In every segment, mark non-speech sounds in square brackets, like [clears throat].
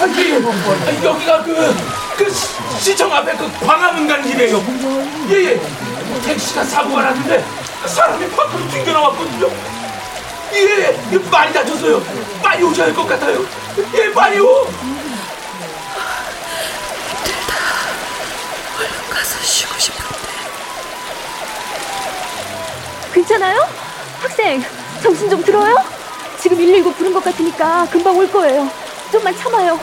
아, 예, 여기가 그, 그 시청 앞에 그 광화문 가는 길이에요. 예, 예. 택시가 사고가 났는데 사람이 밖으로 튕겨나왔거든요. 예, 예, 많이 다쳤어요. 빨리 오셔야 할 것 같아요. 예. 얼른 가서 쉬고 싶은데. 괜찮아요? 학생, 정신 좀 들어요? 지금 119 부른 것 같으니까 금방 올 거예요. 좀만 참아요.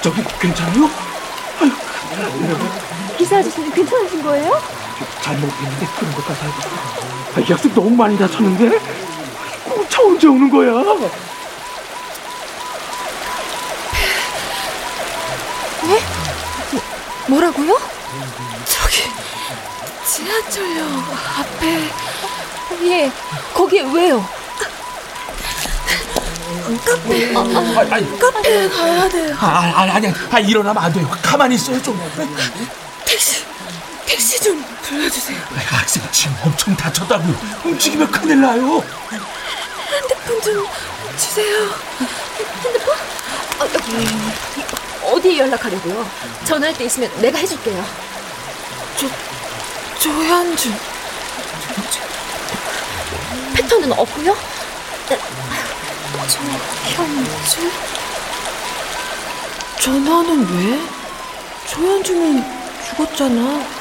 저, 기 괜찮아요? 기사 아저씨는 괜찮으신 거예요? 잘못했는데 그런 것 같아요. 아, 약속 너무 많이 다쳤는데? 어, 차 언제 오는 거야? 네? 뭐라고요? 저기 지하철역 앞에 예, 거기 왜요? 카페 아, 아, 아니, 카페에 가야 돼요. 아, 아니, 아니, 아, 일어나면 안 돼요. 가만히 있어요, 좀. 택시, 택시 좀 불러주세요. 아, 학생 지금 엄청 다쳤다고. 움직이면 큰일 나요. 핸드폰 좀 주세요. 핸드폰? 어, 어디에 연락하려고요? 전화할 때 있으면 내가 해줄게요. 조, 조현준. 패턴은 없고요? 조현준? 전화는 왜? 조현준은 죽었잖아.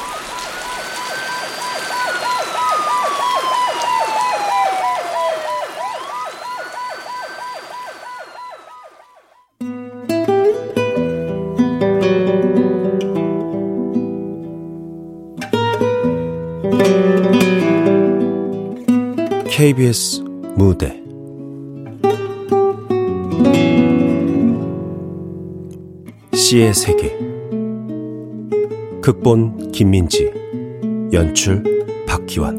KBS 무대. 씨의 세계. 극본 김민지. 연출 박기환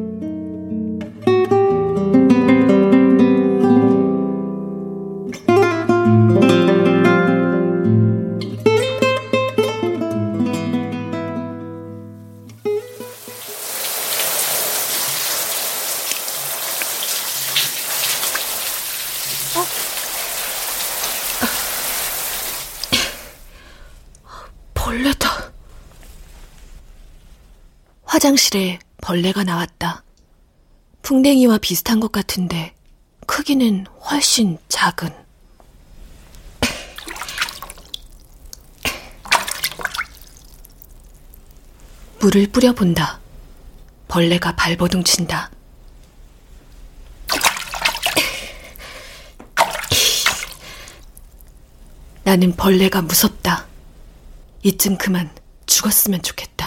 화장실에 벌레가 나왔다. 풍뎅이와 비슷한 것 같은데 크기는 훨씬 작은. 물을 뿌려본다. 벌레가 발버둥 친다. 나는 벌레가 무섭다. 이쯤 그만 죽었으면 좋겠다.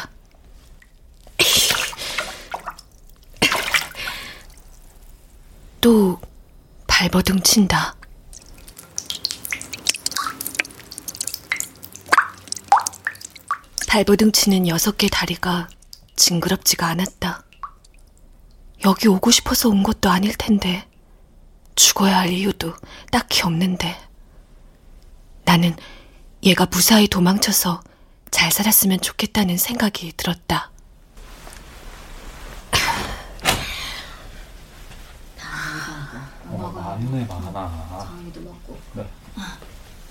또 발버둥 친다. 발버둥 치는 여섯 개 다리가 징그럽지가 않았다. 여기 오고 싶어서 온 것도 아닐 텐데, 죽어야 할 이유도 딱히 없는데. 나는 얘가 무사히 도망쳐서 잘 살았으면 좋겠다는 생각이 들었다. 많네 많아.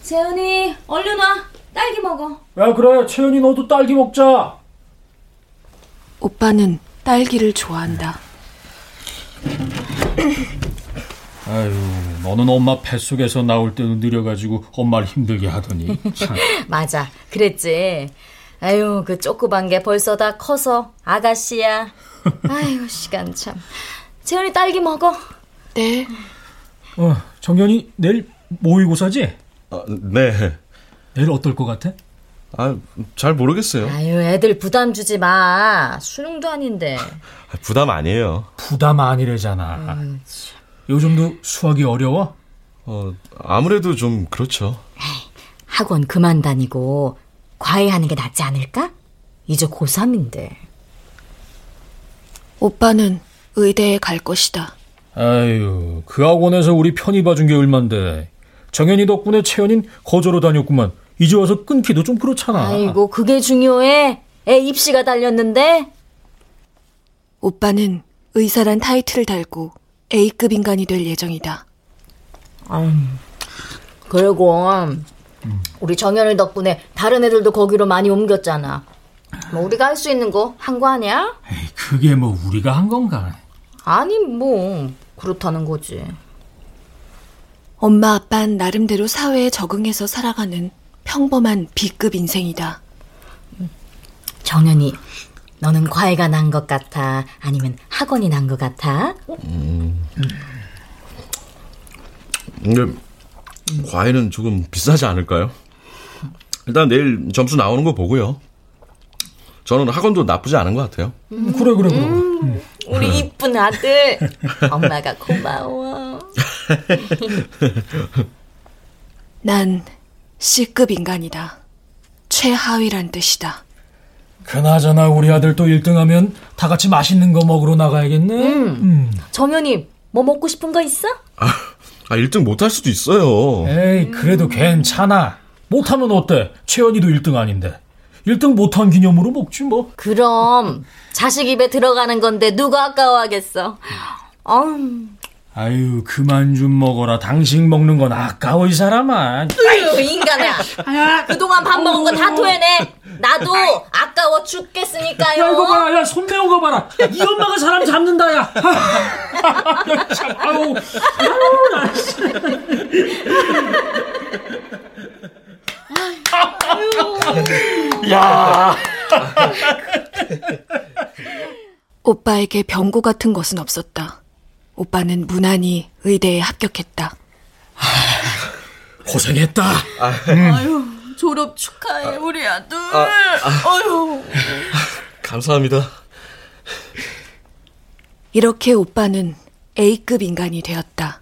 재현이, 얼른 와. 딸기 먹어. 야 그래 채연이 너도 딸기 먹자. 오빠는 딸기를 좋아한다. 아유 너는 엄마 뱃속에서 나올 때도 느려가지고 엄마를 힘들게 하더니. 참. [laughs] 맞아, 그랬지. 아유, 그 쪼끄반 게 벌써 다 커서 아가씨야. [laughs] 아이고, 시간 참. 재현이 딸기 먹어. 네. 어 정연이 내일 모의고사지? 아, 네. 내일 어떨 것 같아? 아, 잘 모르겠어요. 아유, 애들 부담 주지 마. 수능도 아닌데. 아, 부담 아니에요. 부담 아니래잖아. 요즘도 수학이 어려워? 어, 아무래도 좀 그렇죠. 학원 그만 다니고 과외하는 게 낫지 않을까? 이제 고3인데. 오빠는 의대에 갈 것이다. 아유 그 학원에서 우리 편히 봐준 게 얼만데. 정연이 덕분에 채연인 거저로 다녔구만. 이제 와서 끊기도 좀 그렇잖아. 아이고, 그게 중요해. 애 입시가 달렸는데. 오빠는 의사란 타이틀을 달고 A급 인간이 될 예정이다. 그리고 우리 정연이 덕분에 다른 애들도 거기로 많이 옮겼잖아. 뭐 우리가 할 수 있는 거 한 거 아니야? 에이, 그게 뭐 우리가 한 건가? 아니 뭐 그렇다는 거지. 엄마 아빠는 나름대로 사회에 적응해서 살아가는 평범한 B급 인생이다. 정연이 너는 과외가 난 것 같아? 아니면 학원이 난 것 같아? 근데 과외는 조금 비싸지 않을까요? 일단 내일 점수 나오는 거 보고요. 저는 학원도 나쁘지 않은 것 같아요. 그래 그래 그래. 우리 이쁜 아들. 엄마가 고마워. [laughs] 난 C급 인간이다. 최하위란 뜻이다. 그나저나 우리 아들 또 1등하면 다 같이 맛있는 거 먹으러 나가야겠네. 음. 정연이 뭐 먹고 싶은 거 있어? 아, 아 1등 못할 수도 있어요. 에이 그래도 괜찮아. 못하면 어때? 채연이도 1등 아닌데. 1등 못한 기념으로 먹지 뭐. 그럼 자식 입에 들어가는 건데 누가 아까워하겠어? 어음, 아유 그만 좀 먹어라. 당신 먹는 건 아까워 이 사람아. 아유 인간아. 그동안 밥 먹은 거 다 토해내. 나도 아까워 죽겠으니까요. 야 이거 봐라. 야손 매운 거 봐라. 야, 이 엄마가 사람 잡는다 야. 야, 참, 아유. 아유 나. 야. [laughs] 오빠에게 병고 같은 것은 없었다. 오빠는 무난히 의대에 합격했다. 고생했다. 졸업 축하해 우리 아들. 감사합니다. 이렇게 오빠는 A급 인간이 되었다.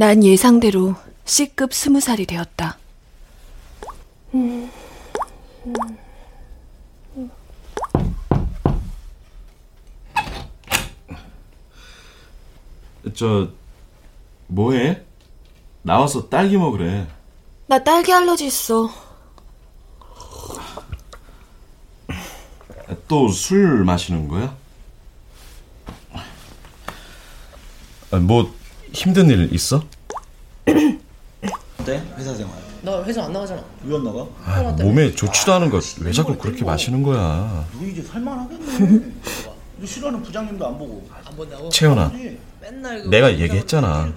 난 예상대로 C급 스무 살이 되었다. 저 뭐해? 나와서 딸기 먹으래. 나 딸기 알러지 있어. 또 술 마시는 거야? 아, 뭐 힘든 일 있어? 어때? 회사 생활. 나 회사 안 나가잖아. 왜 안 나가? 아, 몸에 좋지도 않은 것왜 자꾸 그렇게 마시는 거야? 너 이제 살만하겠네. [laughs] 너 싫어하는 부장님도 안 보고. 안 본다고? 채연아, 맨날 그 내가 얘기했잖아.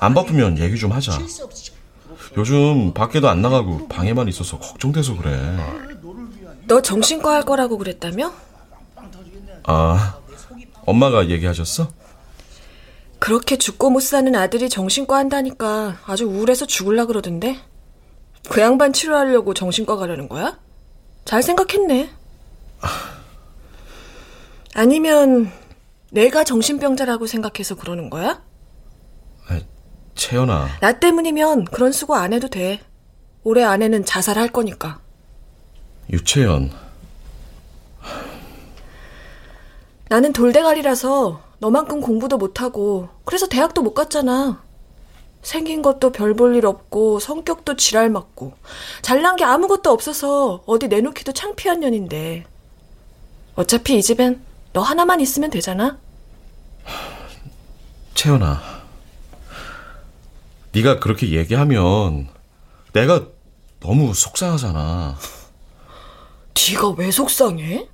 안 바쁘면 얘기 좀 하자. 요즘 밖에도 안 나가고 방에만 있어서 걱정돼서 그래. 너 정신과 할 거라고 그랬다며? 아, 엄마가 얘기하셨어? 그렇게 죽고 못 사는 아들이 정신과 한다니까 아주 우울해서 죽을라 그러던데. 그 양반 치료하려고 정신과 가려는 거야? 잘 생각했네. 아니면 내가 정신병자라고 생각해서 그러는 거야? 채연아, 나 때문이면 그런 수고 안 해도 돼. 올해 안에는 자살할 거니까. 유채연. 나는 돌대가리라서 너만큼 공부도 못하고 그래서 대학도 못 갔잖아. 생긴 것도 별 볼 일 없고 성격도 지랄 맞고 잘난 게 아무것도 없어서 어디 내놓기도 창피한 년인데 어차피 이 집엔 너 하나만 있으면 되잖아. 채연아. 네가 그렇게 얘기하면 내가 너무 속상하잖아. 네가 왜 속상해?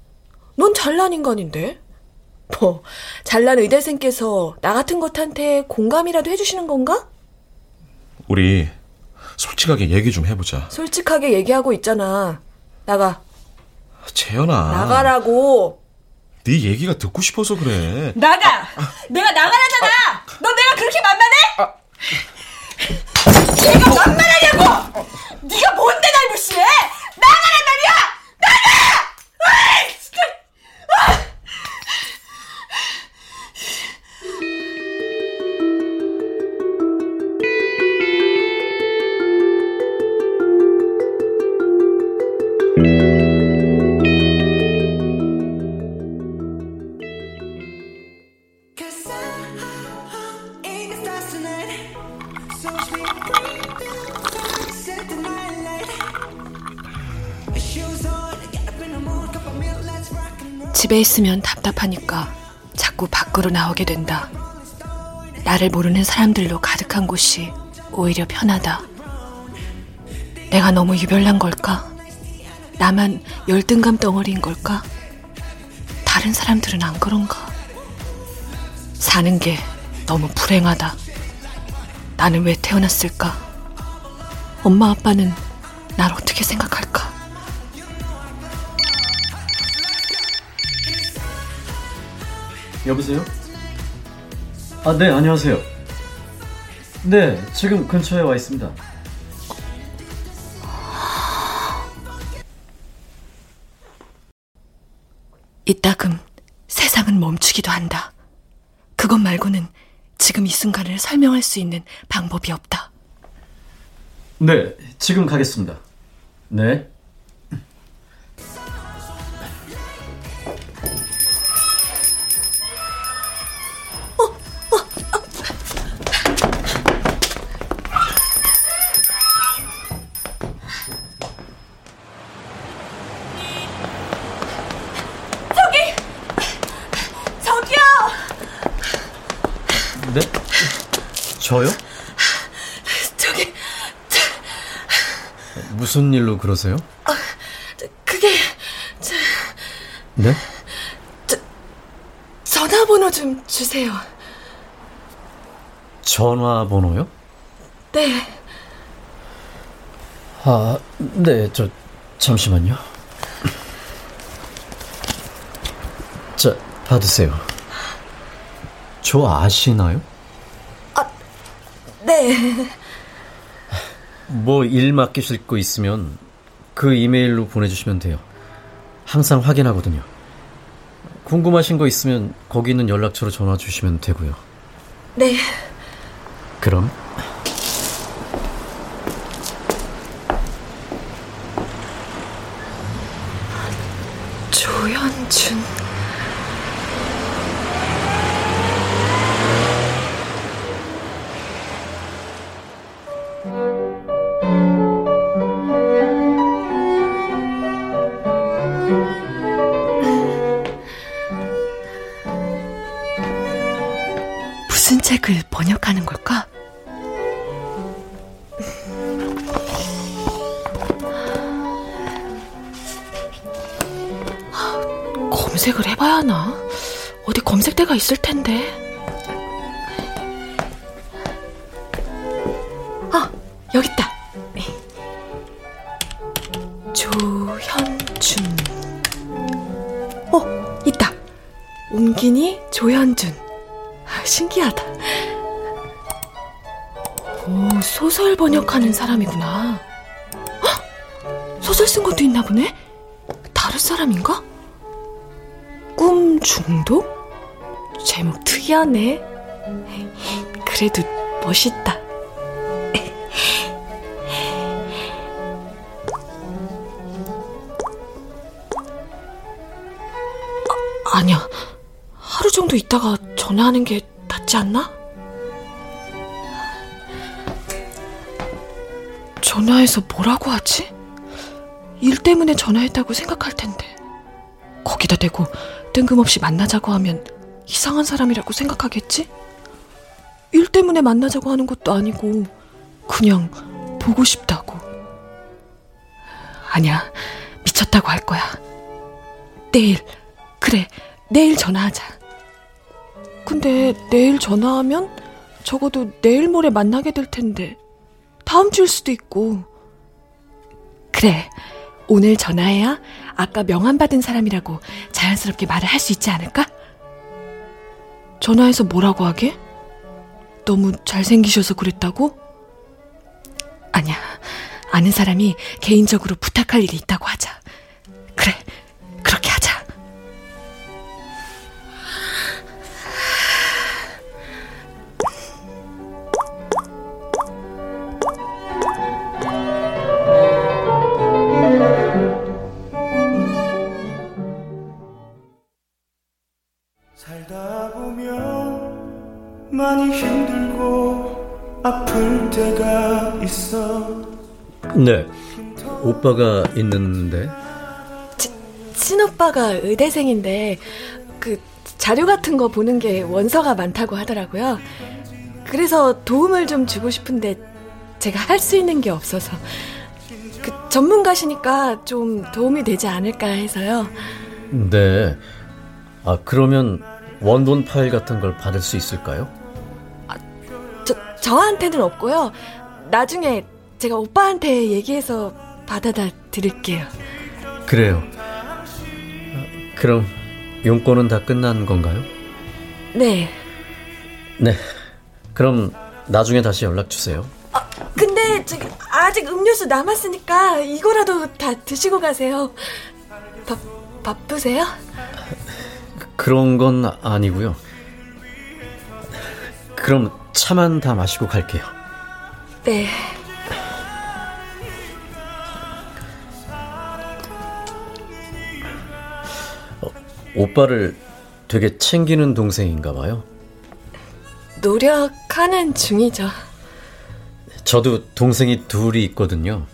넌 잘난 인간인데. 뭐 잘난 의대생께서 나 같은 것한테 공감이라도 해주시는 건가? 우리 솔직하게 얘기 좀 해보자. 솔직하게 얘기하고 있잖아. 나가. 채연아. 나가라고. 네 얘기가 듣고 싶어서 그래. 나가! 내가 나가라잖아! 너 내가 그렇게 만만해? 내가 만만하냐고! 네가 뭔데 날 무시해? 나가란 말이야! 나가! 아이, 진짜! 집에 있으면 답답하니까 자꾸 밖으로 나오게 된다. 나를 모르는 사람들로 가득한 곳이 오히려 편하다. 내가 너무 유별난 걸까? 나만 열등감 덩어리인 걸까? 다른 사람들은 안 그런가? 사는 게 너무 불행하다. 나는 왜 태어났을까? 엄마 아빠는 날 어떻게 생각할까? 여보세요? 아, 네, 안녕하세요. 네, 지금 근처에 와 있습니다. 이따금 세상은 멈추기도 한다. 그것 말고는 지금 이 순간을 설명할 수 있는 방법이 없다. 네, 지금 가겠습니다. 네. 무슨 일로 그러세요? 그게 네? 전화번호 좀 주세요. 전화번호요? 네. 아, 네, 저, 잠시만요. 자, 받으세요. 저 아시나요? 네. 뭐 일 맡기실 거 있으면 그 이메일로 보내주시면 돼요. 항상 확인하거든요. 궁금하신 거 있으면 거기 있는 연락처로 전화 주시면 되고요. 네. 그럼 아, 아니야. 하루 정도 있다가 전화하는 게 낫지 않나? 전화해서 뭐라고 하지? 일 때문에 전화했다고 생각할 텐데. 거기다 대고 뜬금없이 만나자고 하면 이상한 사람이라고 생각하겠지? 일 때문에 만나자고 하는 것도 아니고 그냥 보고 싶다고. 아니야. 미쳤다고 할 거야. 내일. 그래. 내일 전화하자. 근데 내일 전화하면 적어도 내일 모레 만나게 될 텐데 다음 주일 수도 있고. 그래. 오늘 전화해야 아까 명함 받은 사람이라고 자연스럽게 말을 할 수 있지 않을까? 전화해서 뭐라고 하게? 너무 잘생기셔서 그랬다고? 아니야. 아는 사람이 개인적으로 부탁할 일이 있다고 하자. 많이 힘들고 아플 때가 있어 네, 오빠가 있는데 친오빠가 의대생인데 그 자료 같은 거 보는 게 원서가 많다고 하더라고요. 그래서 도움을 좀 주고 싶은데 제가 할 수 있는 게 없어서 그 전문가시니까 좀 도움이 되지 않을까 해서요. 네. 아, 그러면 원본 파일 같은 걸 받을 수 있을까요? 저, 저한테는 없고요. 나중에 제가 오빠한테 얘기해서 받아다 드릴게요. 그래요. 그럼 용건은 다 끝난 건가요? 네. 네. 그럼 나중에 다시 연락 주세요. 아, 근데 아직 음료수 남았으니까 이거라도 다 드시고 가세요. 바, 바쁘세요? 그런 건 아니고요. 그럼 차만 다 마시고 갈게요. 네. 어, 오빠를 되게 챙기는 동생인가 봐요. 노력하는 중이죠. 저도 동생이 둘이 있거든요.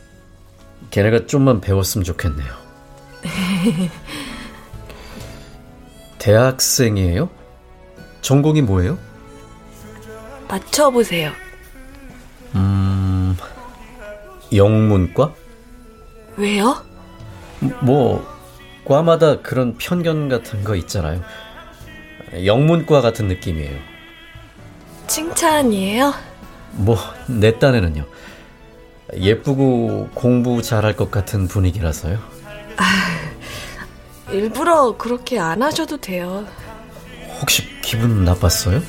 걔네가 좀만 배웠으면 좋겠네요. [laughs] 대학생이에요? 전공이 뭐예요? 맞춰보세요. 음, 영문과? 왜요? 뭐, 과마다 그런 편견 같은 거 있잖아요. 영문과 같은 느낌이에요. 칭찬이에요? 뭐, 내 딴에는요. 예쁘고 공부 잘할 것 같은 분위기라서요. 아, 일부러 그렇게 안 하셔도 돼요. 혹시 기분 나빴어요?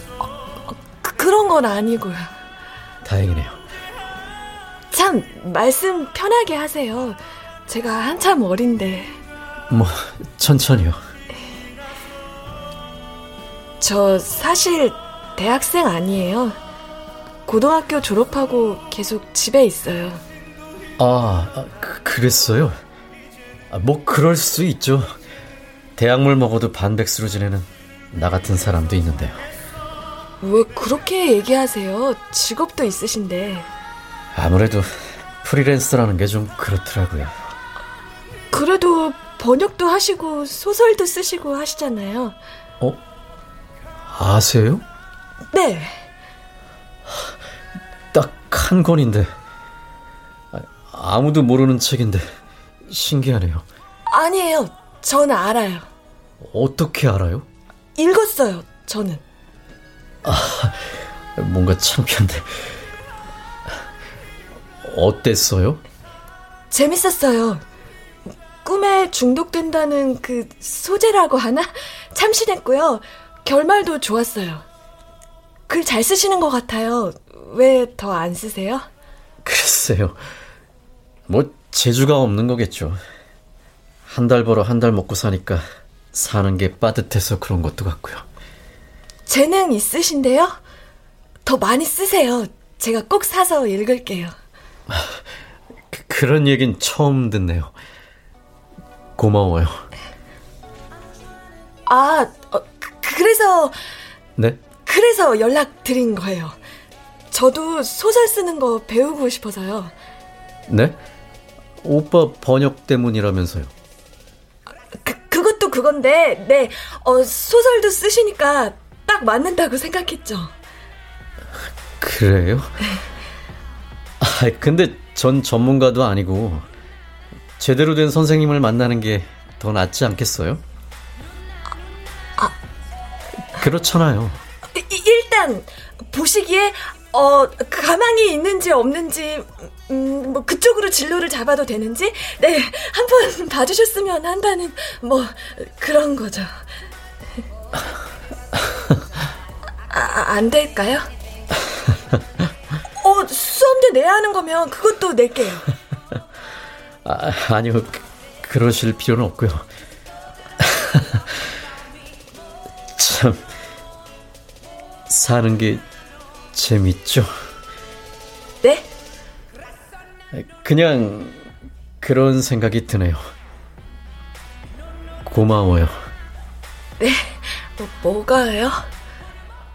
그, 그런 건 아니고요. 다행이네요. 참, 말씀 편하게 하세요. 제가 한참 어린데. 뭐, 천천히요. 저 사실 대학생 아니에요. 고등학교 졸업하고 계속 집에 있어요. 아, 아 그, 그랬어요? 아, 뭐 그럴 수 있죠. 대학물 먹어도 반백수로 지내는 나 같은 사람도 있는데요. 왜 그렇게 얘기하세요? 직업도 있으신데. 아무래도 프리랜서라는 게 좀 그렇더라고요. 그래도 번역도 하시고 소설도 쓰시고 하시잖아요. 어? 아세요? 네. 딱 한 권인데 아무도 모르는 책인데 신기하네요. 아니에요. 저는 알아요. 어떻게 알아요? 읽었어요. 저는. 아, 뭔가 창피한데. 어땠어요? 재밌었어요. 꿈에 중독된다는 그 소재라고 하나? 참신했고요. 결말도 좋았어요. 글 잘 쓰시는 것 같아요. 왜 더 안 쓰세요? 글쎄요. 뭐 재주가 없는 거겠죠. 한 달 벌어 한 달 먹고 사니까 사는 게 빠듯해서 그런 것도 같고요. 재능 있으신데요? 더 많이 쓰세요. 제가 꼭 사서 읽을게요. 그, 그런 얘긴 처음 듣네요. 고마워요. 아, 어, 그 래서 네? 그래서 연락 드린 거예요. 저도 소설 쓰는 거 배우고 싶어서요. 네? 오빠 번역 때문이라면서요. 그, 그것도 그건데, 네, 어, 소설도 쓰시니까 딱 맞는다고 생각했죠. 그래요? 아, 근데 전 전문가도 아니고, 제대로 된 선생님을 만나는 게 더 낫지 않겠어요? 아, 그렇잖아요. 이, 일단, 보시기에, 어, 가망이 있는지 없는지, 음, 뭐, 그쪽으로 진로를 잡아도 되는지, 네, 한 번 봐주셨으면 한다는, 뭐, 그런 거죠. [laughs] 아, 안 될까요? 어, 수험료 내야 하는 거면 그것도 낼게요. 아, 아니요, 그, 그러실 필요는 없고요. [laughs] 참, 사는 게 재밌죠? 네? 그냥 그런 생각이 드네요. 고마워요. 네, 뭐, 뭐가요?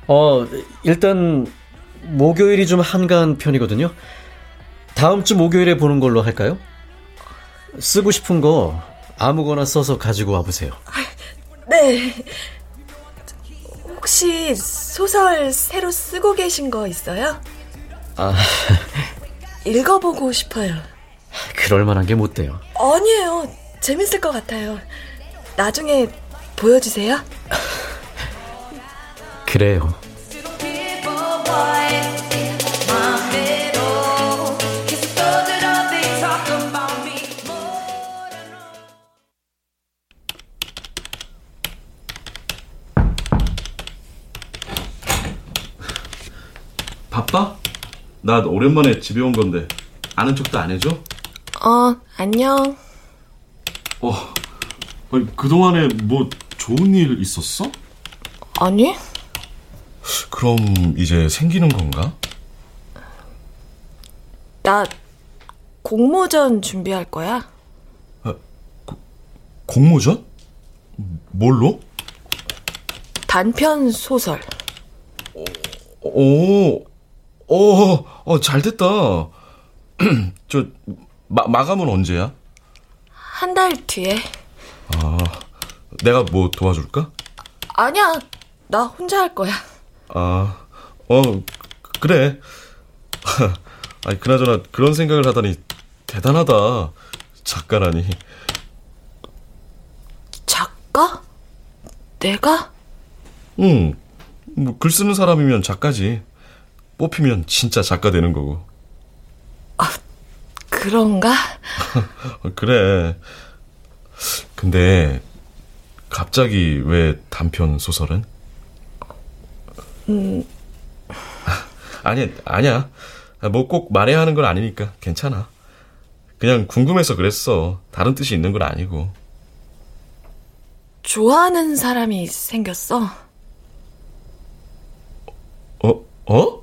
어, 일단 목요일이 좀 한가한 편이거든요. 다음 주 목요일에 보는 걸로 할까요? 쓰고 싶은 거 아무거나 써서 가지고 와보세요. 네. 혹시 소설 새로 쓰고 계신 거 있어요? 아, [laughs] 읽어보고 싶어요. 그럴 만한 게 못 돼요. 아니에요. 재밌을 것 같아요. 나중에 보여주세요. [laughs] 그래요. 바빠? 나 오랜만에 집에 온 건데 아는 척도 안 해줘? 어, 안녕. 어, 아니, 그동안에 뭐 좋은 일 있었어? 아니? 그럼 이제 생기는 건가? 나 공모전 준비할 거야. 공모전? 뭘로? 단편 소설. 오, 오, 어, 잘 됐다. [clears throat] 저, 마, 마감은 언제야? 한 달 뒤에. 아, 내가 뭐 도와줄까? 아니야. 나 혼자 할 거야. 아, 어, 그래. [laughs] 아니, 그나저나 그런 생각을 하다니 대단하다. 작가라니. 작가? 내가? 응. 뭐, 글 쓰는 사람이면 작가지. 뽑히면 진짜 작가 되는 거고. 그런가? [laughs] 그래. 근데, 갑자기 왜 단편 소설은? 음, 아니, 아니야. 뭐 꼭 말해야 하는 건 아니니까 괜찮아. 그냥 궁금해서 그랬어. 다른 뜻이 있는 건 아니고. 좋아하는 사람이 생겼어. 어? 어?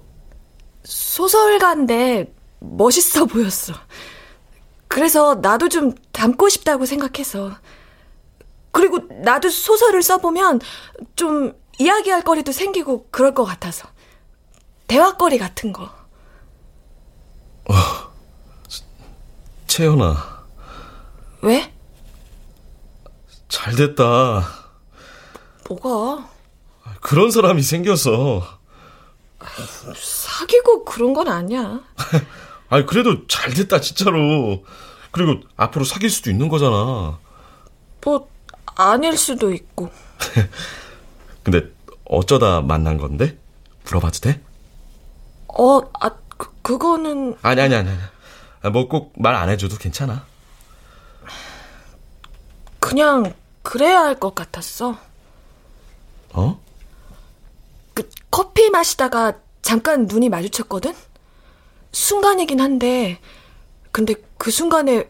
소설가인데 멋있어 보였어. 그래서 나도 좀 닮고 싶다고 생각해서. 그리고 나도 소설을 써보면 좀 이야기할 거리도 생기고 그럴 것 같아서. 대화거리 같은 거. 채연아, 왜? 잘 됐다. 뭐가? 그런 사람이 생겨서. 사귀고 그런 건 아니야. [laughs] 아니, 그래도 잘 됐다, 진짜로. 그리고 앞으로 사귈 수도 있는 거잖아. 뭐, 아닐 수도 있고. [laughs] 근데 어쩌다 만난 건데? 물어봐도 돼? 어, 아, 그, 그거는. 아니, 아니, 아니. 아니. 뭐 꼭 말 안 해줘도 괜찮아. 그냥 그래야 할 것 같았어. 어? 그 커피 마시다가 잠깐 눈이 마주쳤거든? 순간이긴 한데, 근데 그 순간에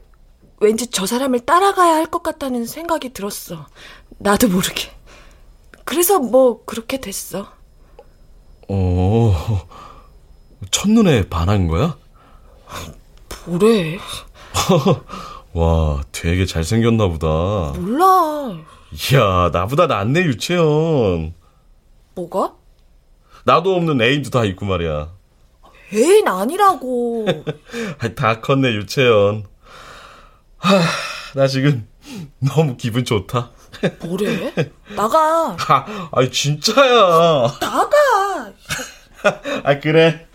왠지 저 사람을 따라가야 할 것 같다는 생각이 들었어. 나도 모르게. 그래서 뭐 그렇게 됐어. 어, 첫눈에 반한 거야? 뭐래? [laughs] 와, 되게 잘생겼나 보다. 몰라. 이야, 나보다 낫네, 유채연. 뭐가? 나도 없는 애인도 다 있고 말이야. 애인 아니라고. [laughs] 다 컸네, 유채연. 하, 나 지금 너무 기분 좋다. 뭐래? 나가. 아, 아니, 진짜야. 나가. 아, 그래.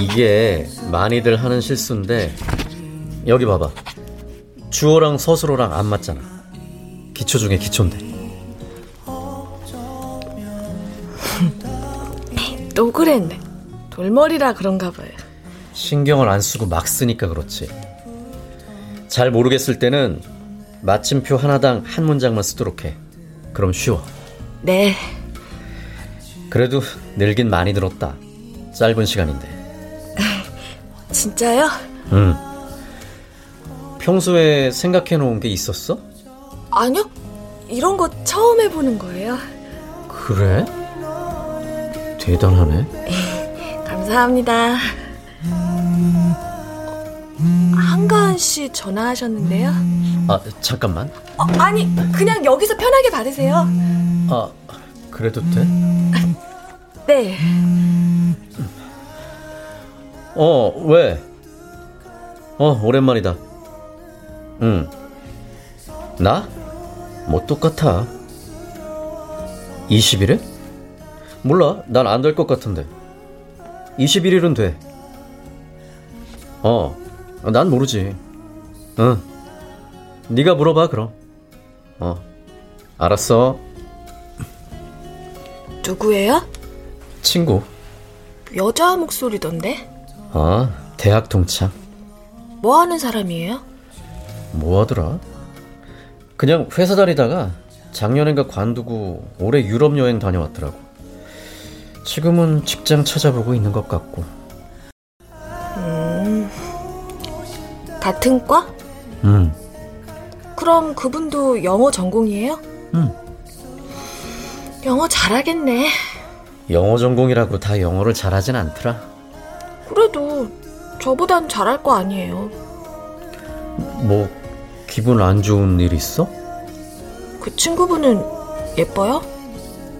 이게 많이들 하는 실수인데 여기 봐봐 주어랑 서술어랑 안 맞잖아 기초 중에 기초인데 [laughs] 또 그랬네. 돌머리라 그런가 봐요. 신경을 안 쓰고 막 쓰니까 그렇지 잘 모르겠을 때는 마침표 하나당 한 문장만 쓰도록 해 그럼 쉬워 네. 그래도 늘긴 많이 늘었다 짧은 시간인데 [laughs] 진짜요? 응 평소에 생각해 놓은 게 있었어? 아니요. 이런 거 처음 해보는 거예요. 그래? 대단하네 [laughs] 감사합니다. 한가한 씨 전화하셨는데요. 아, 잠깐만. 어, 아니, 그냥 여기서 편하게 받으세요. 아, 그래도 돼? [laughs] 네. 어, 왜? 어, 오랜만이다. 응. 나? 뭐 똑같아. 20일에? 몰라. 난 안 될 것 같은데. 21일은 돼. 어, 난 모르지. 응. 네가 물어봐, 그럼. 어, 알았어. 누구예요? 친구. 여자 목소리던데? 아, 대학 동창. 뭐 하는 사람이에요? 뭐 하더라? 그냥 회사 다니다가 작년엔가 관두고 올해 유럽 여행 다녀왔더라고. 지금은 직장 찾아보고 있는 것 같고. 음, 같은 과? 음, 그럼 그분도 영어 전공이에요? 음. 영어 잘하겠네. 영어 전공이라고 다 영어를 잘하진 않더라. 그래도 저보단 잘할 거 아니에요. 뭐 기분 안 좋은 일 있어? 그 친구분은 예뻐요?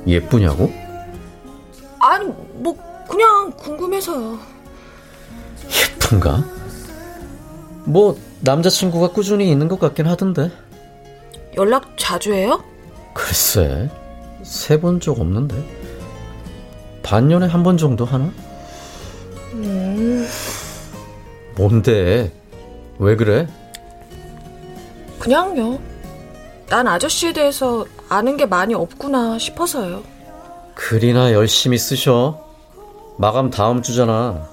예쁘냐고? 아니, 뭐 그냥 궁금해서요. 예쁜가? 뭐 남자친구가 꾸준히 있는 것 같긴 하던데. 연락 자주 해요? 글쎄, 세본적 없는데. 반년에 한 번 정도 하나? 음, 뭔데? 왜 그래? 그냥요. 난 아저씨에 대해서 아는 게 많이 없구나 싶어서요. 글이나 열심히 쓰셔. 마감 다음 주잖아.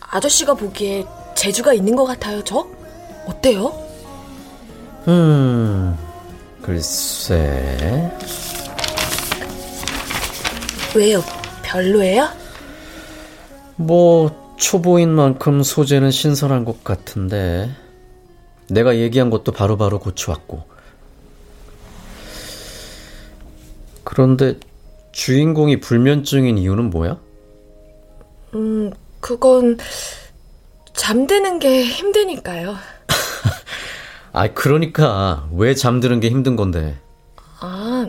아저씨가 보기에 재주가 있는 것 같아요, 저? 어때요? 음, 글쎄. 왜요? 별로예요? 뭐, 초보인 만큼 소재는 신선한 것 같은데. 내가 얘기한 것도 바로 바로 고쳐왔고. 그런데 주인공이 불면증인 이유는 뭐야? 음, 그건 잠드는 게 힘드니까요. [laughs] 아, 그러니까 왜 잠드는 게 힘든 건데? 아,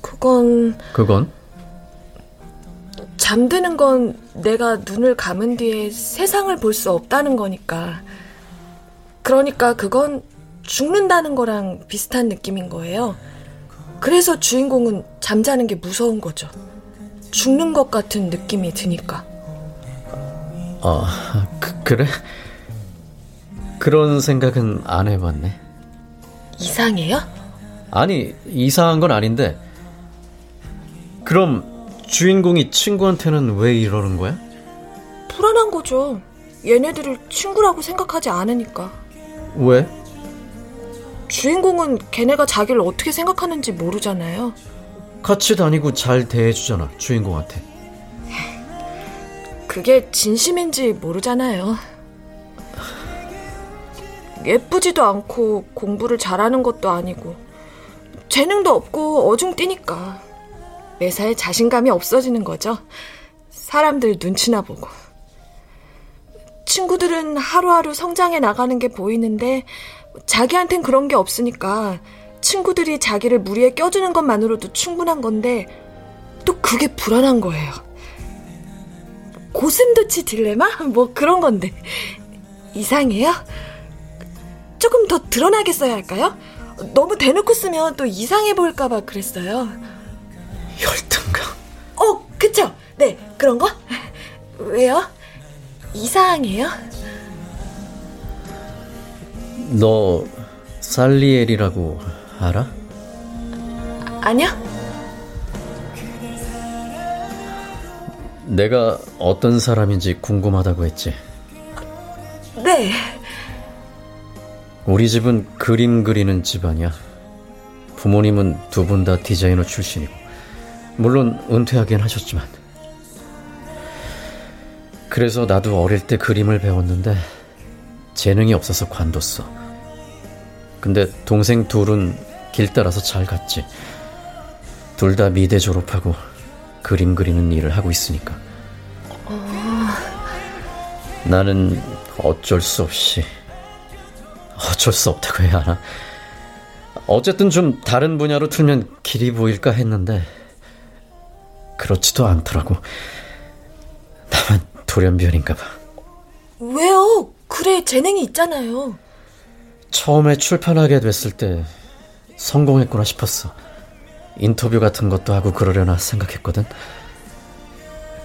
그건 그건? 잠드는 건 내가 눈을 감은 뒤에 세상을 볼 수 없다는 거니까. 그러니까 그건 죽는다는 거랑 비슷한 느낌인 거예요. 그래서 주인공은 잠자는 게 무서운 거죠. 죽는 것 같은 느낌이 드니까. 아, 그, 그래? 그런 생각은 안 해봤네. 이상해요? 아니, 이상한 건 아닌데. 그럼 주인공이 친구한테는 왜 이러는 거야? 불안한 거죠. 얘네들을 친구라고 생각하지 않으니까. 왜? 주인공은 걔네가 자기를 어떻게 생각하는지 모르잖아요. 같이 다니고 잘 대해주잖아, 주인공한테. 그게 진심인지 모르잖아요. 예쁘지도 않고 공부를 잘하는 것도 아니고 재능도 없고 어중뛰니까 매사에 자신감이 없어지는 거죠. 사람들 눈치나 보고. 친구들은 하루하루 성장해 나가는 게 보이는데 자기한텐 그런 게 없으니까 친구들이 자기를 무리에 껴주는 것만으로도 충분한 건데 또 그게 불안한 거예요. 고슴도치 딜레마? [laughs] 뭐 그런 건데 이상해요? 조금 더 드러나게 써야 할까요? 너무 대놓고 쓰면 또 이상해 보일까봐 그랬어요. 열등감. 어, 그쵸? 네, 그런 거? [laughs] 왜요? 이상해요? 너 살리엘이라고 알아? 아니요? 내가 어떤 사람인지 궁금하다고 했지. 네. 우리 집은 그림 그리는 집안이야. 부모님은 두 분 다 디자이너 출신이고, 물론 은퇴하긴 하셨지만. 그래서 나도 어릴 때 그림을 배웠는데, 재능이 없어서 관뒀어. 근데 동생 둘은 길 따라서 잘 갔지. 둘 다 미대 졸업하고 그림 그리는 일을 하고 있으니까. 나는 어쩔 수 없이 어쩔 수 없다고 해야 하나? 어쨌든 좀 다른 분야로 틀면 길이 보일까 했는데 그렇지도 않더라고. 돌연변인가 봐. 왜요? 그래, 재능이 있잖아요. 처음에 출판하게 됐을 때 성공했구나 싶었어. 인터뷰 같은 것도 하고 그러려나 생각했거든.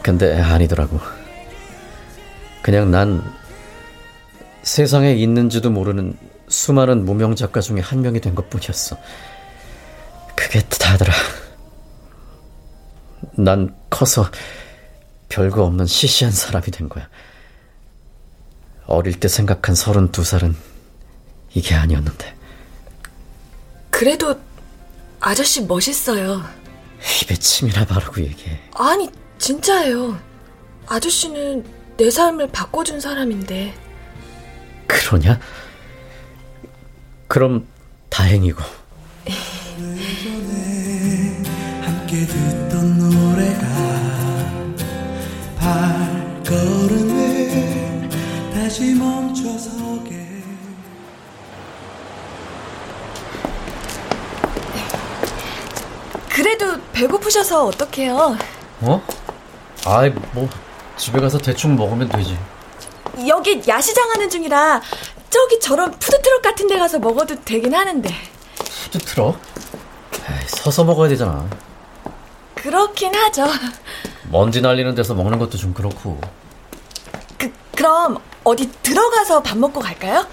근데 아니더라고. 그냥 난 세상에 있는지도 모르는 수많은 무명 작가 중에 한 명이 된 것 뿐이었어. 그게 다더라. 난 커서 별거 없는 시시한 사람이 된 거야. 어릴 때 생각한 서른두 살은 이게 아니었는데. 그래도 아저씨 멋있어요. 입에 침이나 바르고 얘기해. 아니, 진짜예요. 아저씨는 내 삶을 바꿔준 사람인데. 그러냐? 그럼 다행이고. [laughs] 발걸음을 다시 멈춰서게 그래도 배고프셔서 어떡해요. 어? 아이, 뭐, 집에 가서 대충 먹으면 되지. 여기 야시장 하는 중이라 저기 저런 푸드트럭 같은 데 가서 먹어도 되긴 하는데. 푸드트럭? 에이, 서서 먹어야 되잖아. 그렇긴 하죠. 먼지 날리는 데서 먹는 것도 좀 그렇고. 그, 그럼 어디 들어가서 밥 먹고 갈까요?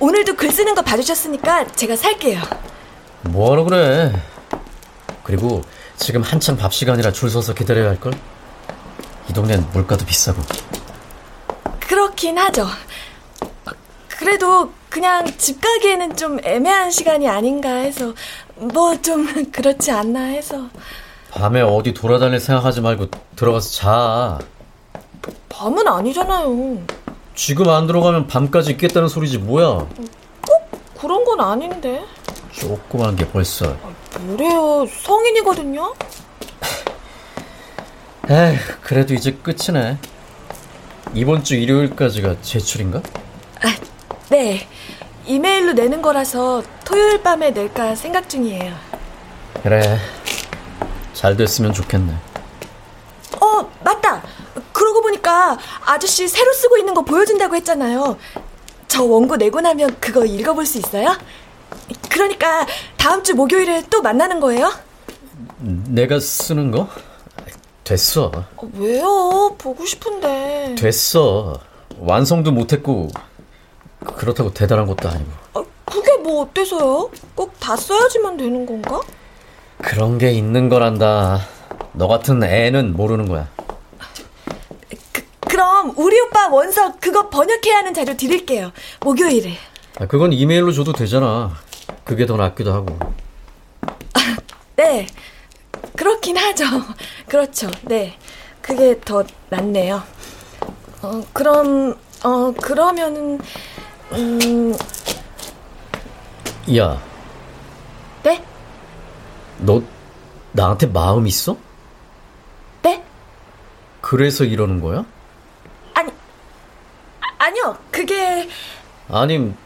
오늘도 글 쓰는 거 봐주셨으니까 제가 살게요. 뭐하러 그래? 그리고 지금 한참 밥 시간이라 줄 서서 기다려야 할걸? 이 동네는 물가도 비싸고. 그렇긴 하죠. 그래도 그냥 집 가기에는 좀 애매한 시간이 아닌가 해서 뭐 좀 [laughs] 그렇지 않나 해서 밤에 어디 돌아다닐 생각하지 말고 들어가서 자. 밤은 아니잖아요. 지금 안 들어가면 밤까지 있겠다는 소리지 뭐야? 그런 건 아닌데. 조그만 게 벌써. 뭐래요? 성인이거든요. 에휴, 그래도 이제 끝이네. 이번 주 일요일까지가 제출인가? 아, 네. 이메일로 내는 거라서 토요일 밤에 낼까 생각 중이에요. 그래. 잘 됐으면 좋겠네. 어, 맞다. 그러고 보니까 아저씨 새로 쓰고 있는 거 보여준다고 했잖아요. 저 원고 내고 나면 그거 읽어볼 수 있어요? 그러니까 다음 주 목요일에 또 만나는 거예요? 내가 쓰는 거? 됐어. 어, 왜요? 보고 싶은데. 됐어. 완성도 못했고 그렇다고 대단한 것도 아니고. 아, 그게 뭐 어때서요? 꼭 다 써야지만 되는 건가? 그런 게 있는 거란다. 너 같은 애는 모르는 거야. 그럼 우리 오빠 원서 그거 번역해야 하는 자료 드릴게요. 목요일에. 아, 그건 이메일로 줘도 되잖아. 그게 더 낫기도 하고. [laughs] 네. 그렇긴 하죠. [laughs] 그렇죠. 네. 그게 더 낫네요. 어, 그럼, 어, 그러면은, 음, 야, 네? 너 나한테 마음 있어? 네? 그래서 이러는 거야? 아니, 아, 아니요. 그게, 아님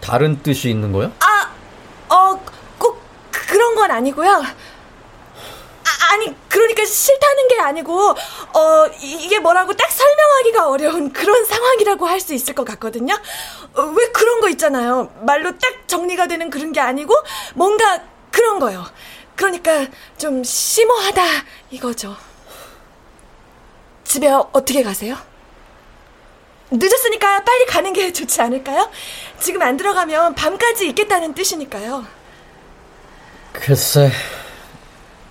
다른 뜻이 있는 거야? 아, 어, 꼭 그런 건 아니고요. 아, 아니, 그러니까 싫다는 게 아니고, 어, 이- 이게 뭐라고 딱 설명하기가 어려운 그런 상황이라고 할 수 있을 것 같거든요. 어, 왜 그런 거 있잖아요. 말로 딱 정리가 되는 그런 게 아니고, 뭔가 그런 거요. 그러니까 좀 심오하다, 이거죠. 집에 어- 어떻게 가세요? 늦었으니까 빨리 가는 게 좋지 않을까요? 지금 안 들어가면 밤까지 있겠다는 뜻이니까요. 글쎄,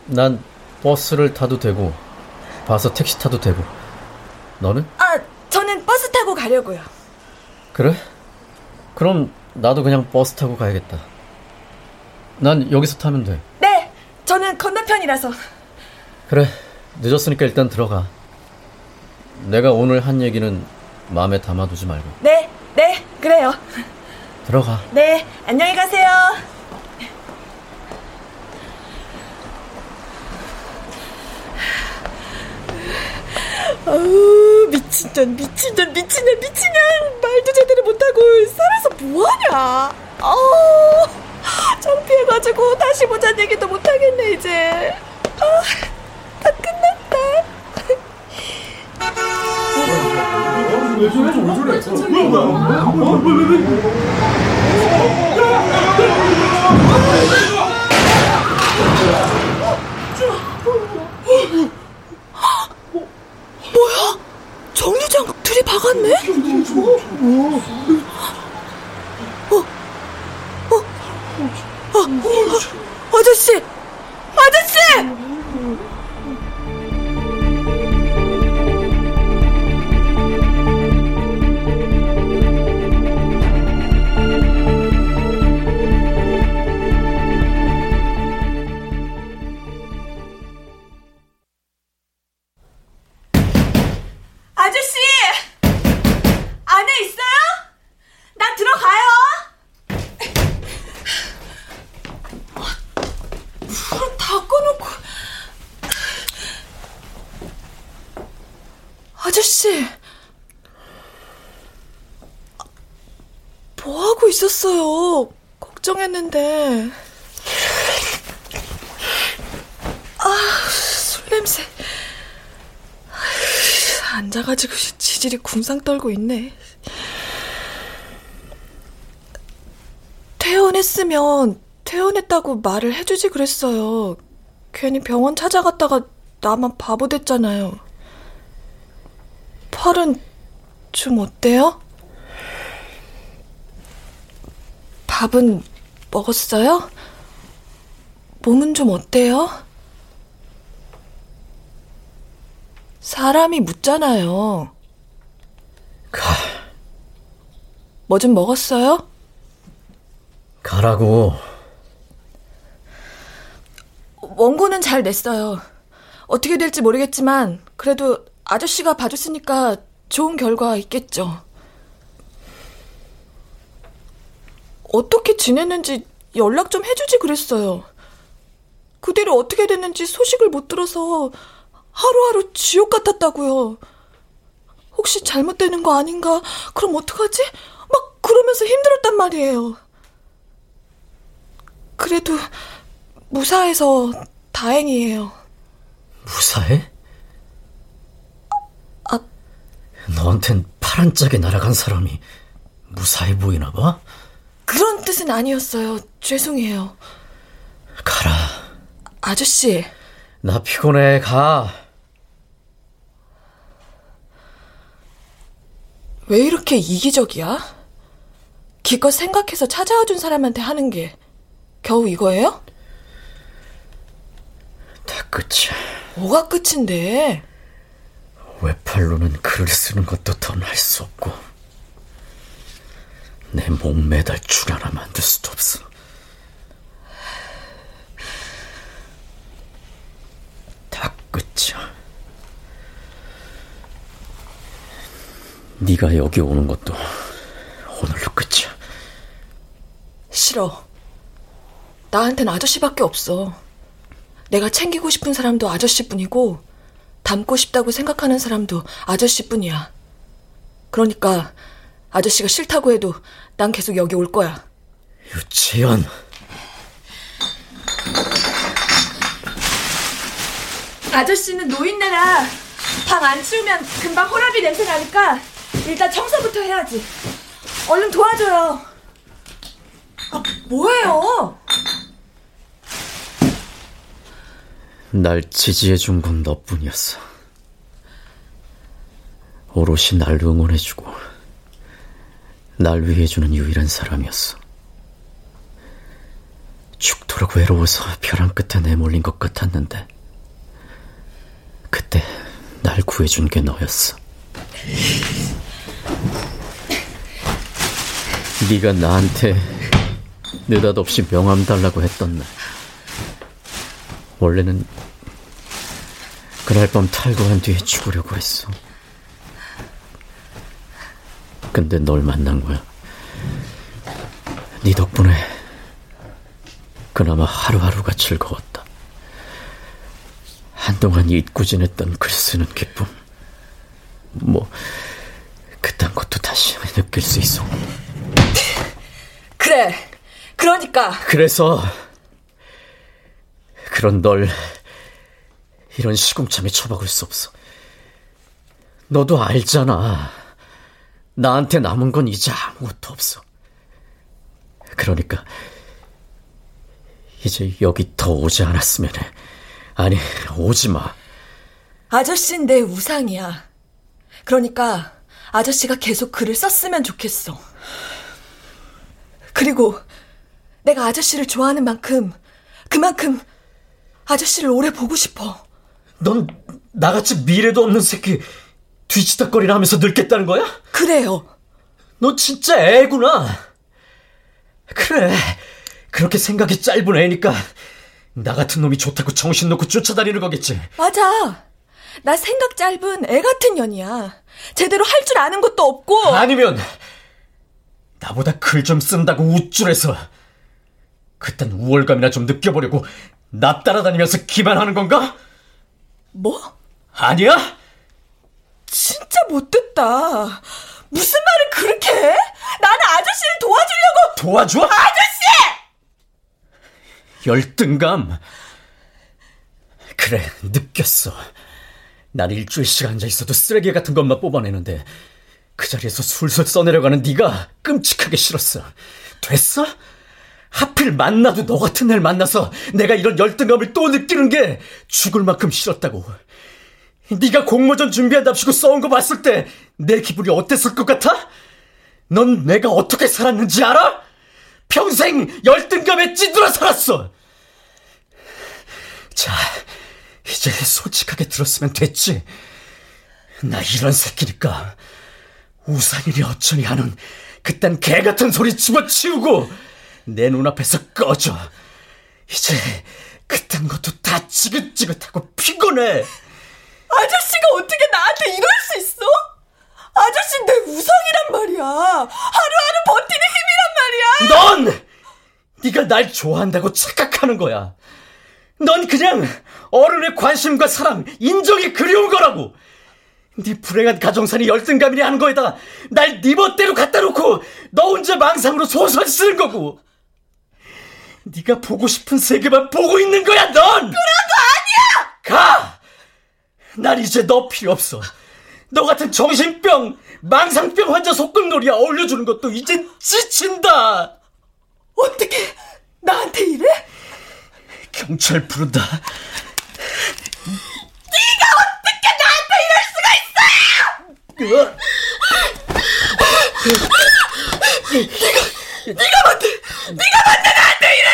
난 버스를 타도 되고, 봐서 택시 타도 되고. 너는? 아, 저는 버스 타고 가려고요. 그래? 그럼 나도 그냥 버스 타고 가야겠다. 난 여기서 타면 돼. 네, 저는 건너편이라서. 그래, 늦었으니까 일단 들어가. 내가 오늘 한 얘기는 마음에 담아두지 말고. 네, 네, 그래요. 들어가. 네, 안녕히 가세요. 아우, 진짜 미친년 미친년 미친년 말도 제대로 못하고 살아서 뭐하냐 어 창피해가지고 다시 보자는 얘기도 못하겠네 이제 아, 다 끝났다 왜 저래? 왜 저래? 뭐야, 뭐야? 뭐, 뭐, 왜, 왜? 뭐야? 궁상 떨고 있네. 퇴원했으면 퇴원했다고 말을 해주지 그랬어요. 괜히 병원 찾아갔다가 나만 바보 됐잖아요. 팔은 좀 어때요? 밥은 먹었어요? 몸은 좀 어때요? 사람이 묻잖아요. 가. 뭐좀 먹었어요? 가라고. 원고는 잘 냈어요. 어떻게 될지 모르겠지만 그래도 아저씨가 봐줬으니까 좋은 결과 있겠죠. 어떻게 지냈는지 연락 좀 해주지 그랬어요. 그 뒤로 어떻게 됐는지 소식을 못 들어서 하루하루 지옥 같았다고요. 혹시 잘못되는 거 아닌가? 그럼 어떡하지? 막 그러면서 힘들었단 말이에요. 그래도 무사해서 다행이에요. 무사해? 아, 너한텐 파란 짝에 날아간 사람이 무사해 보이나 봐? 그런 뜻은 아니었어요. 죄송해요. 가라. 아저씨. 나 피곤해, 가. 왜 이렇게 이기적이야? 기껏 생각해서 찾아와 준 사람한테 하는 게 겨우 이거예요? 다 끝이야. 뭐가 끝인데? 외팔로는 글을 쓰는 것도 더날수 없고 내 몸 매달 줄 하나 만들 수도 없어. 다 끝이야. 네가 여기 오는 것도 오늘로 끝이야. 싫어. 나한텐 아저씨밖에 없어. 내가 챙기고 싶은 사람도 아저씨뿐이고 닮고 싶다고 생각하는 사람도 아저씨뿐이야. 그러니까 아저씨가 싫다고 해도 난 계속 여기 올 거야. 유채연. 아저씨는 노인 네라 방 안 치우면 금방 호라비 냄새 나니까 일단 청소부터 해야지. 얼른 도와줘요. 아, 뭐예요? 날 지지해준 건 너뿐이었어. 오롯이 날 응원해주고 날 위해주는 유일한 사람이었어. 죽도록 외로워서 벼랑 끝에 내몰린 것 같았는데 그때 날 구해준 게 너였어. 네가 나한테 느닷없이 명함 달라고 했던 날 원래는 그날 밤 탈거한 뒤에 죽으려고 했어. 근데 널 만난 거야. 네 덕분에 그나마 하루하루가 즐거웠다. 한동안 잊고 지냈던 글 쓰는 기쁨. 뭐 느낄 수 있어. 그래. 그러니까 그래서 그런 널 이런 시궁참에 처박을 수 없어. 너도 알잖아. 나한테 남은 건 이제 아무것도 없어. 그러니까 이제 여기 더 오지 않았으면 해. 아니, 오지 마. 아저씨는 내 우상이야. 그러니까 아저씨가 계속 글을 썼으면 좋겠어. 그리고 내가 아저씨를 좋아하는 만큼 그만큼 아저씨를 오래 보고 싶어. 넌 나같이 미래도 없는 새끼 뒤치다거리나 하면서 늙겠다는 거야? 그래요. 너 진짜 애구나. 그래. 그렇게 생각이 짧은 애니까 나 같은 놈이 좋다고 정신 놓고 쫓아다니는 거겠지. 맞아. 나 생각 짧은 애 같은 년이야. 제대로 할 줄 아는 것도 없고. 아니면 나보다 글 좀 쓴다고 우쭐해서 그딴 우월감이나 좀 느껴보려고 나 따라다니면서 기만하는 건가? 뭐? 아니야? 진짜 못됐다. 무슨 말을 그렇게 해? 나는 아저씨를 도와주려고. 도와줘? 아저씨! 열등감. 그래, 느꼈어. 난 일주일씩 앉아 있어도 쓰레기 같은 것만 뽑아내는데 그 자리에서 술술 써내려가는 네가 끔찍하게 싫었어. 됐어? 하필 만나도 너 같은 애를 만나서 내가 이런 열등감을 또 느끼는 게 죽을 만큼 싫었다고. 네가 공모전 준비한답시고 써온 거 봤을 때 내 기분이 어땠을 것 같아? 넌 내가 어떻게 살았는지 알아? 평생 열등감에 찌들어 살았어. 자, 이제 솔직하게 들었으면 됐지. 나 이런 새끼니까 우산이니 어쩌니 하는 그딴 개 같은 소리 집어치우고 내 눈앞에서 꺼져. 이제 그딴 것도 다 지긋지긋하고 피곤해. 아저씨가 어떻게 나한테 이럴 수 있어? 아저씨 내 우상이란 말이야. 하루하루 버티는 힘이란 말이야. 넌 네가 날 좋아한다고 착각하는 거야. 넌 그냥 어른의 관심과 사랑, 인정이 그리운 거라고. 네 불행한 가정산이 열등감이니 하는 거에다 날 네 멋대로 갖다 놓고 너 혼자 망상으로 소설 쓰는 거고. 네가 보고 싶은 세계만 보고 있는 거야, 넌. 그런 거 아니야. 가. 난 이제 너 필요 없어. 너 같은 정신병, 망상병 환자 속금놀이야 어울려주는 것도 이젠 지친다. 어떻게 나한테 이래? 경찰 부른다. 네가 어떻게 나한테 이럴 수가 있어? 네가 네가 뭔데? 네가 뭔데 나한테 이래?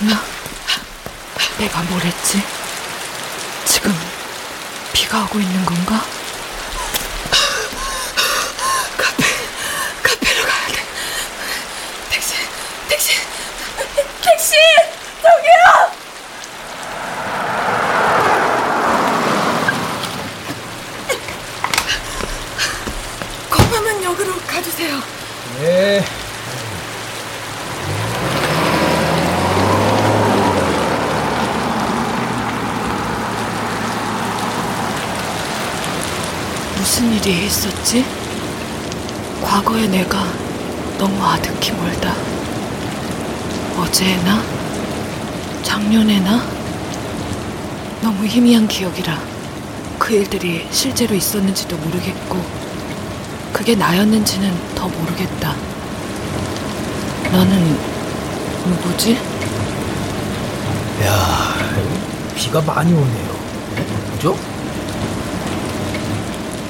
무슨 일이 있었나? 내가 뭘 했지? 지금 비가 오고 있는 건가? 카페, 카페로 가야 돼. 택시, 택시, 택시! 저기요! 거만한 역으로 가주세요. 네. 무슨 일이 있었지? 과거의 내가 너무 아득히 멀다. 어제나? 작년에나? 너무 희미한 기억이라 그 일들이 실제로 있었는지도 모르겠고, 그게 나였는지는 더 모르겠다. 너는 누구지? 야, 비가 많이 오네요. 그죠?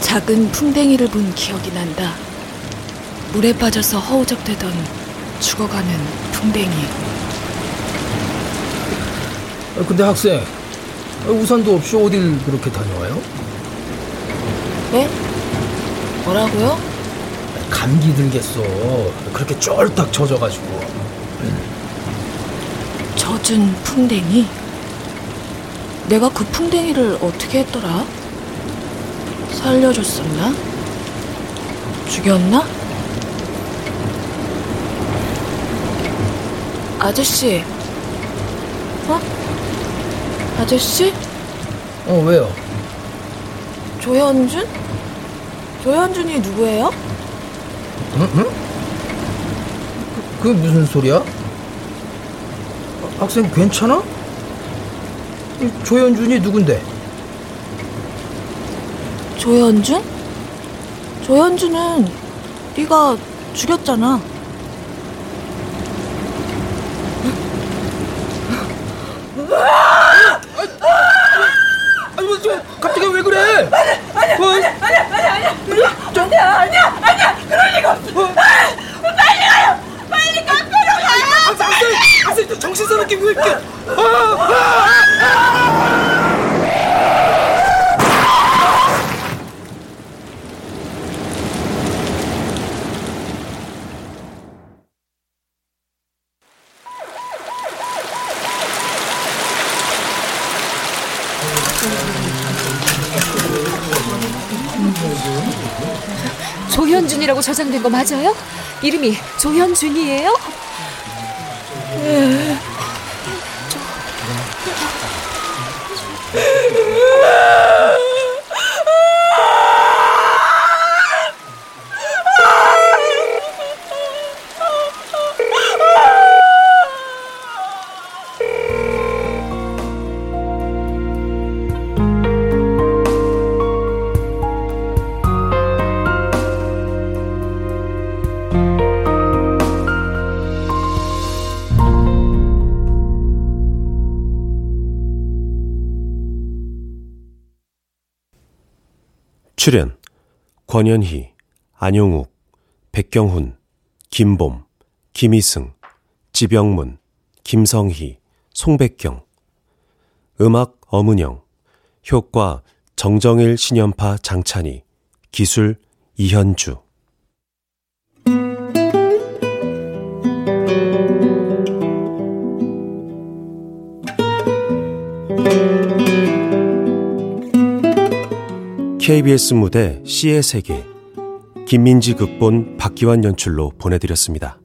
작은 풍뎅이를 본 기억이 난다. 물에 빠져서 허우적대던 죽어가는 풍뎅이. 아, 근데 학생, 아, 우산도 없이 어딜 그렇게 다녀와요? 네? 뭐라고요? 감기 들겠어. 그렇게 쫄딱 젖어가지고. 젖은 풍뎅이? 내가 그 풍뎅이를 어떻게 했더라? 살려줬었나? 죽였나? 아저씨. 어? 아저씨? 어, 왜요? 조현준? 조현준이 누구예요? 응? 응? 그, 그게 무슨 소리야? 아, 학생 괜찮아? 이 조현준이 누군데? 조현준? 조현준은 네가 죽였잖아. 저, 갑자기 왜 그래? 아니야, 아니야, 어? 아니야, 아니야, 아니야, 아니야, 아니야, 아니야, 아니야, 그럴 리가 없어. 아, 빨리 가요, 빨리 카페로 가요. 학생, 학생, 학생, 정신 사납게 왜 이렇게? 조현준이라고 저장된 거 맞아요? 이름이 조현준이에요? 출연 권현희, 안용욱, 백경훈, 김봄, 김희승, 지병문, 김성희, 송백경. 음악 엄은영. 효과 정정일 신연파 장찬희. 기술 이현주 KBS 무대 C의 세계 김민지 극본 박기환 연출로 보내드렸습니다.